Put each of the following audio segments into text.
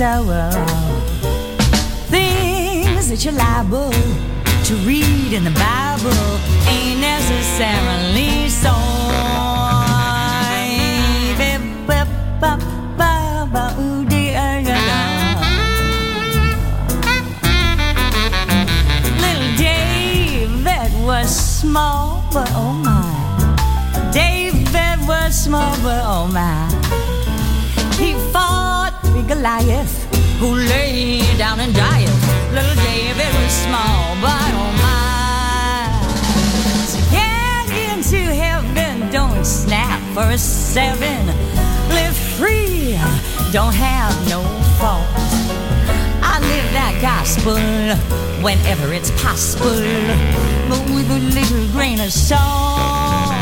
Necessarily. Things that you're liable to read in the Bible ain't necessarily so. Little David was small, but oh my. David was small, but oh my. Goliath, who lay down and died. Little David was small, but oh my. To get into heaven, don't snap for a seven. Live free, don't have no fault. I live that gospel whenever it's possible, but with a little grain of salt.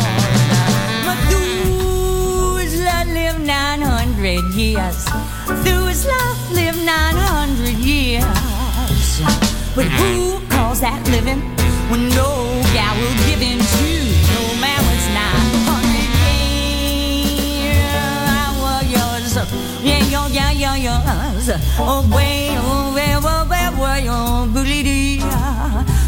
Methuselah lived 900 years. Methuselah lived 900 years. But who calls that living when no gal will give in to no man was 900 years? I was yours. Yeah, yeah, yeah, yeah, yours. Oh, way, oh, where, where, where, where, your booty dee.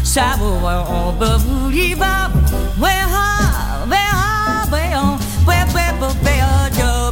Sabo, oh, booty bop. Where, ha, where, ha, where, oh, where, where, where, where, do,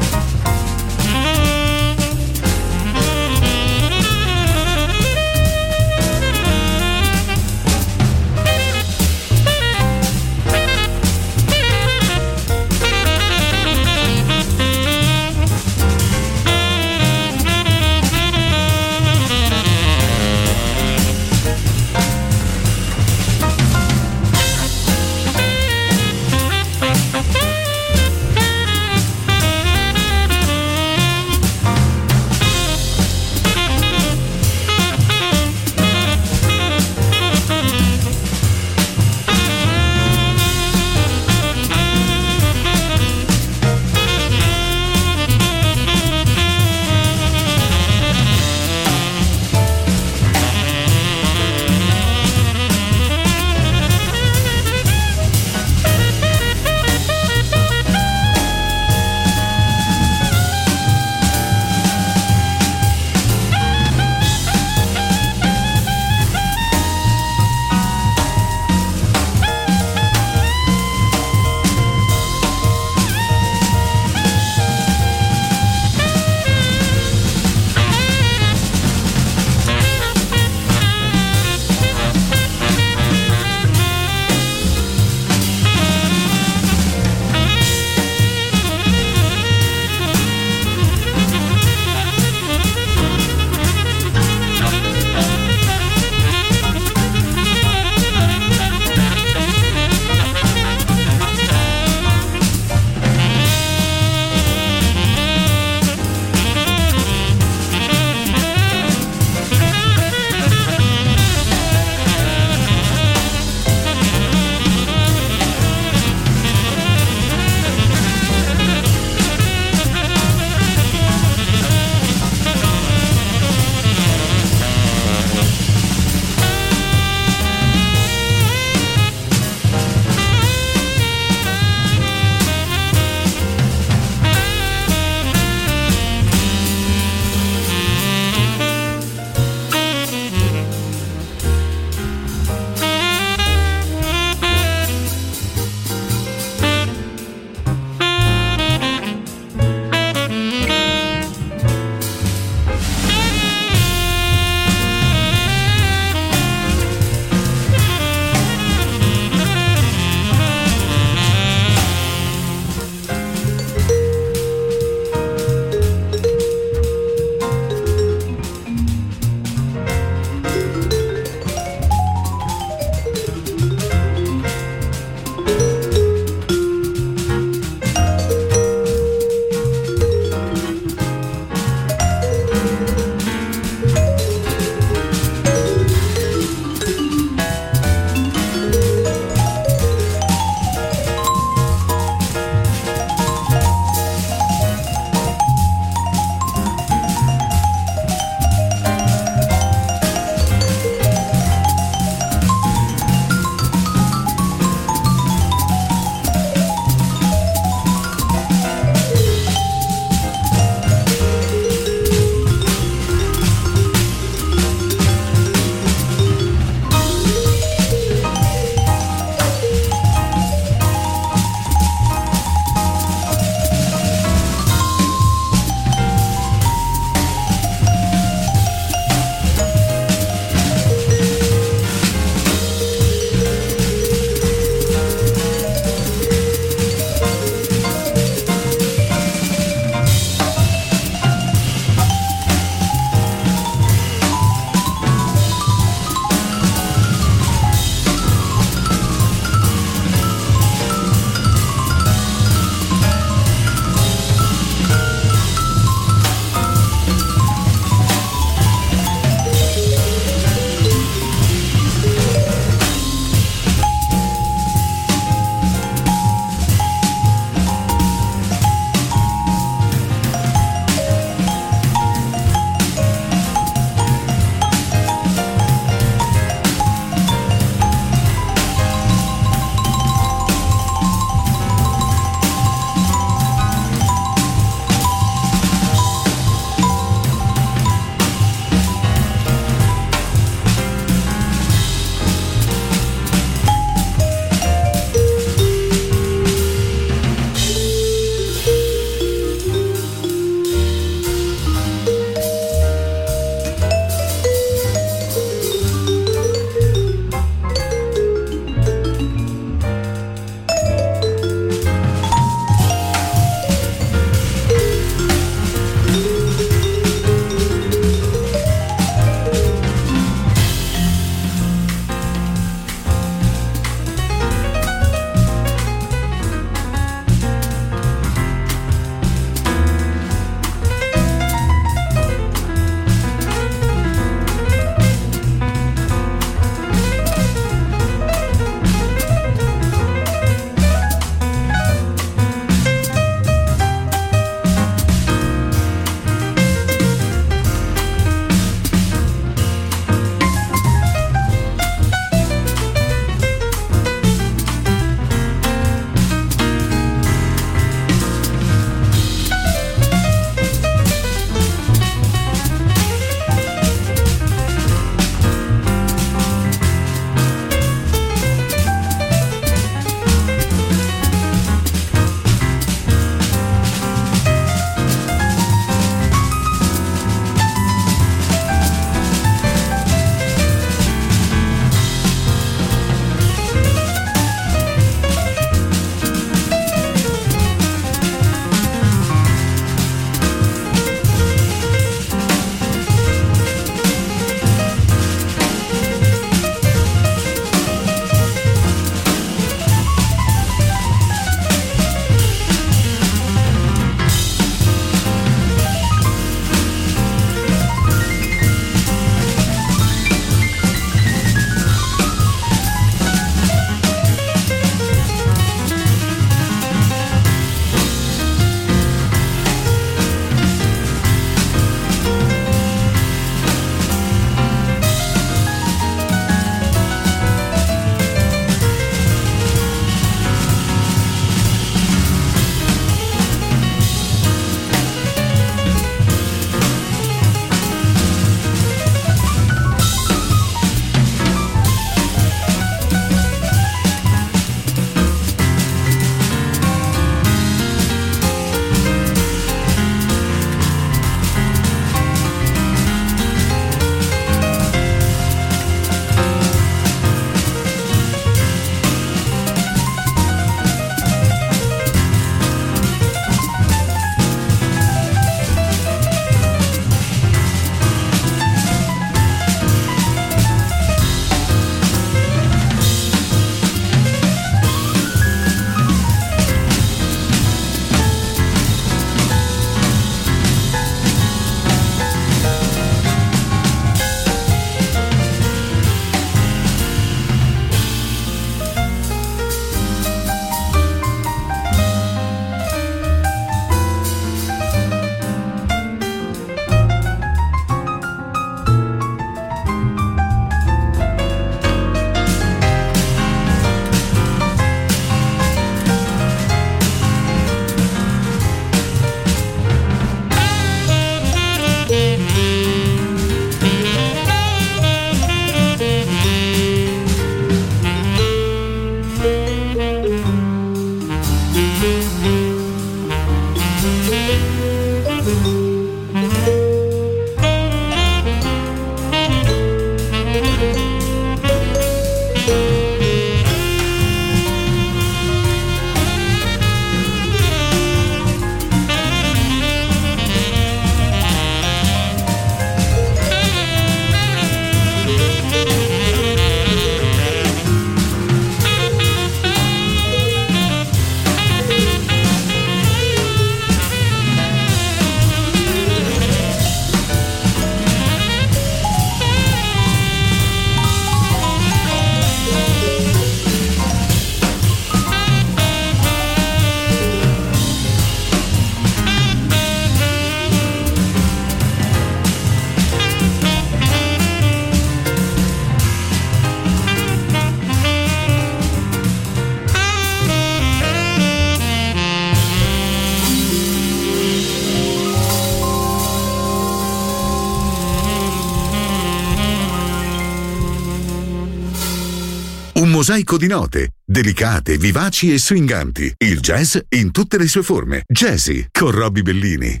mosaico di note, delicate, vivaci e swinganti. Il jazz in tutte le sue forme. Jazzy con Robbie Bellini.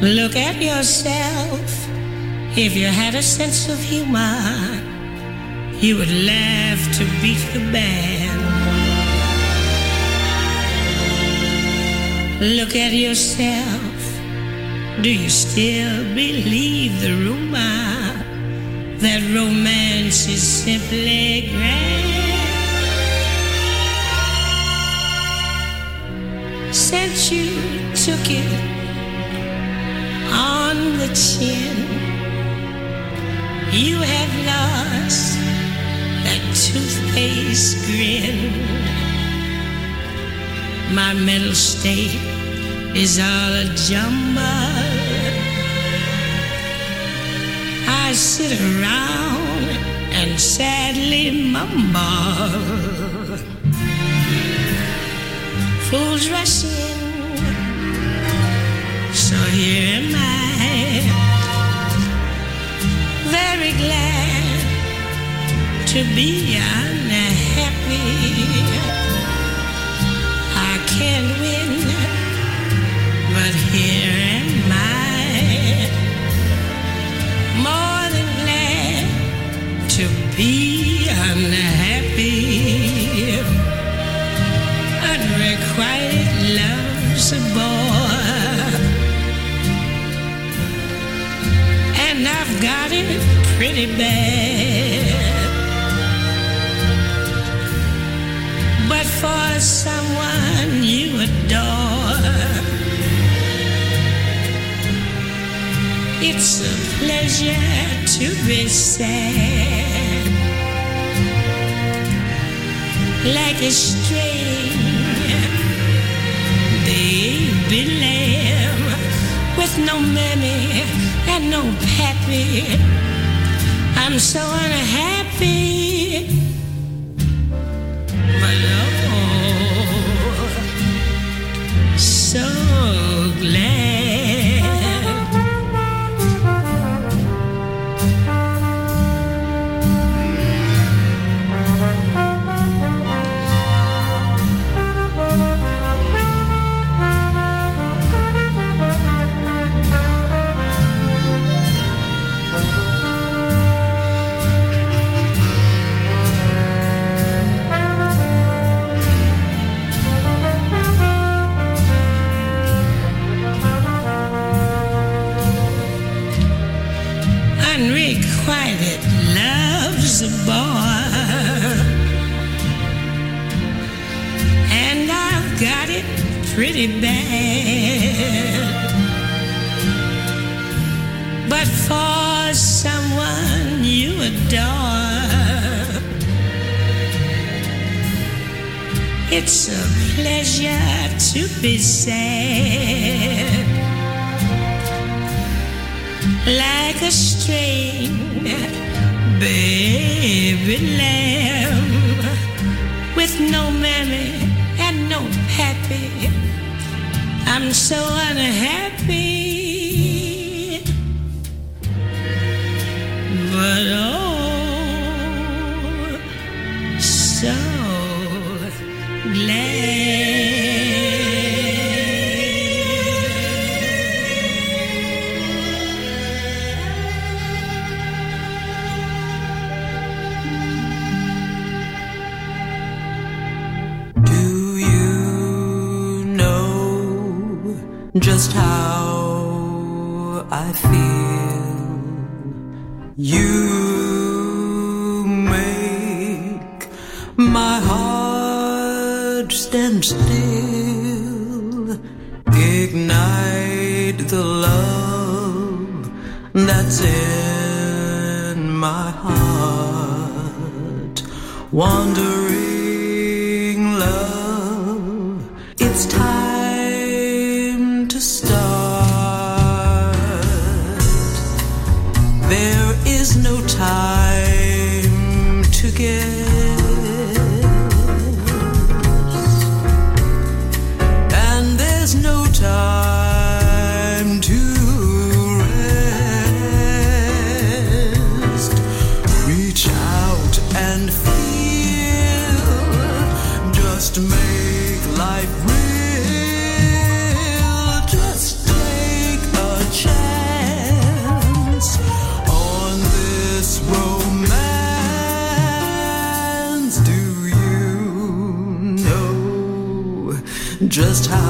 Look at yourself. If you had a sense of humor, you would laugh to beat the band. Look at yourself. Do you still believe the rumor that romance is simply grand? Since you took it on the chin, you have lost that toothpaste grin. My mental state is all a jumble. I sit around and sadly mumble. Fools rush in, so here am I, very glad to be unhappy. Bad. but for someone It's a pleasure to be sad, like a string baby lamb with no mammy and no pappy. I'm so unhappy but oh, so glad. Pretty bad. But for someone you adore, it's a pleasure to be sad like a string baby lamb with no mammy no pappy. I'm so unhappy, but oh, Wandering love, it's time to start. There is no time to guess, just how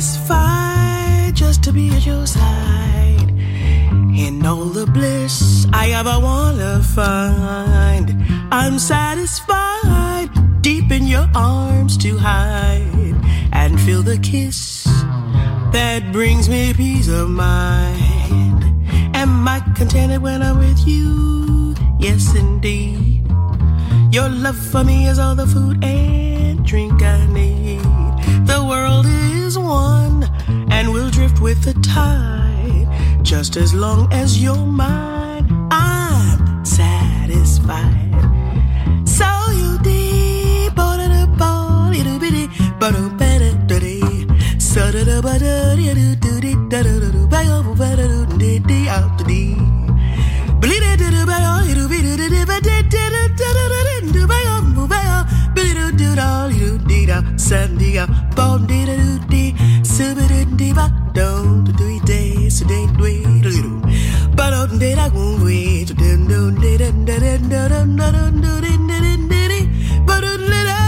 Satisfied just to be at your side in all the bliss I ever wanna find. I'm satisfied deep in your arms to hide and feel the kiss that brings me peace of mind. Am I contented when I'm with you? Yes, indeed. Your love for me is all the food and drink I need someone and we'll drift with the tide. Just as long as you're mine, I'm satisfied. So you dee, bo da da bo, it'll be da da da da da da da da da da da da da da da. da, sun dee da, bone dee da doo dee, suba doo dee ba, do do doo dee, so dee doo doo doo. Ba do dee da goo wee, to doo doo dee da da da da da da da doo dee dee dee dee dee, ba do dee da,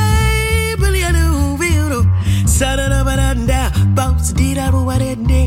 billy a doo wee doo, sa da da ba da da, bounce dee da doo wa dee dee.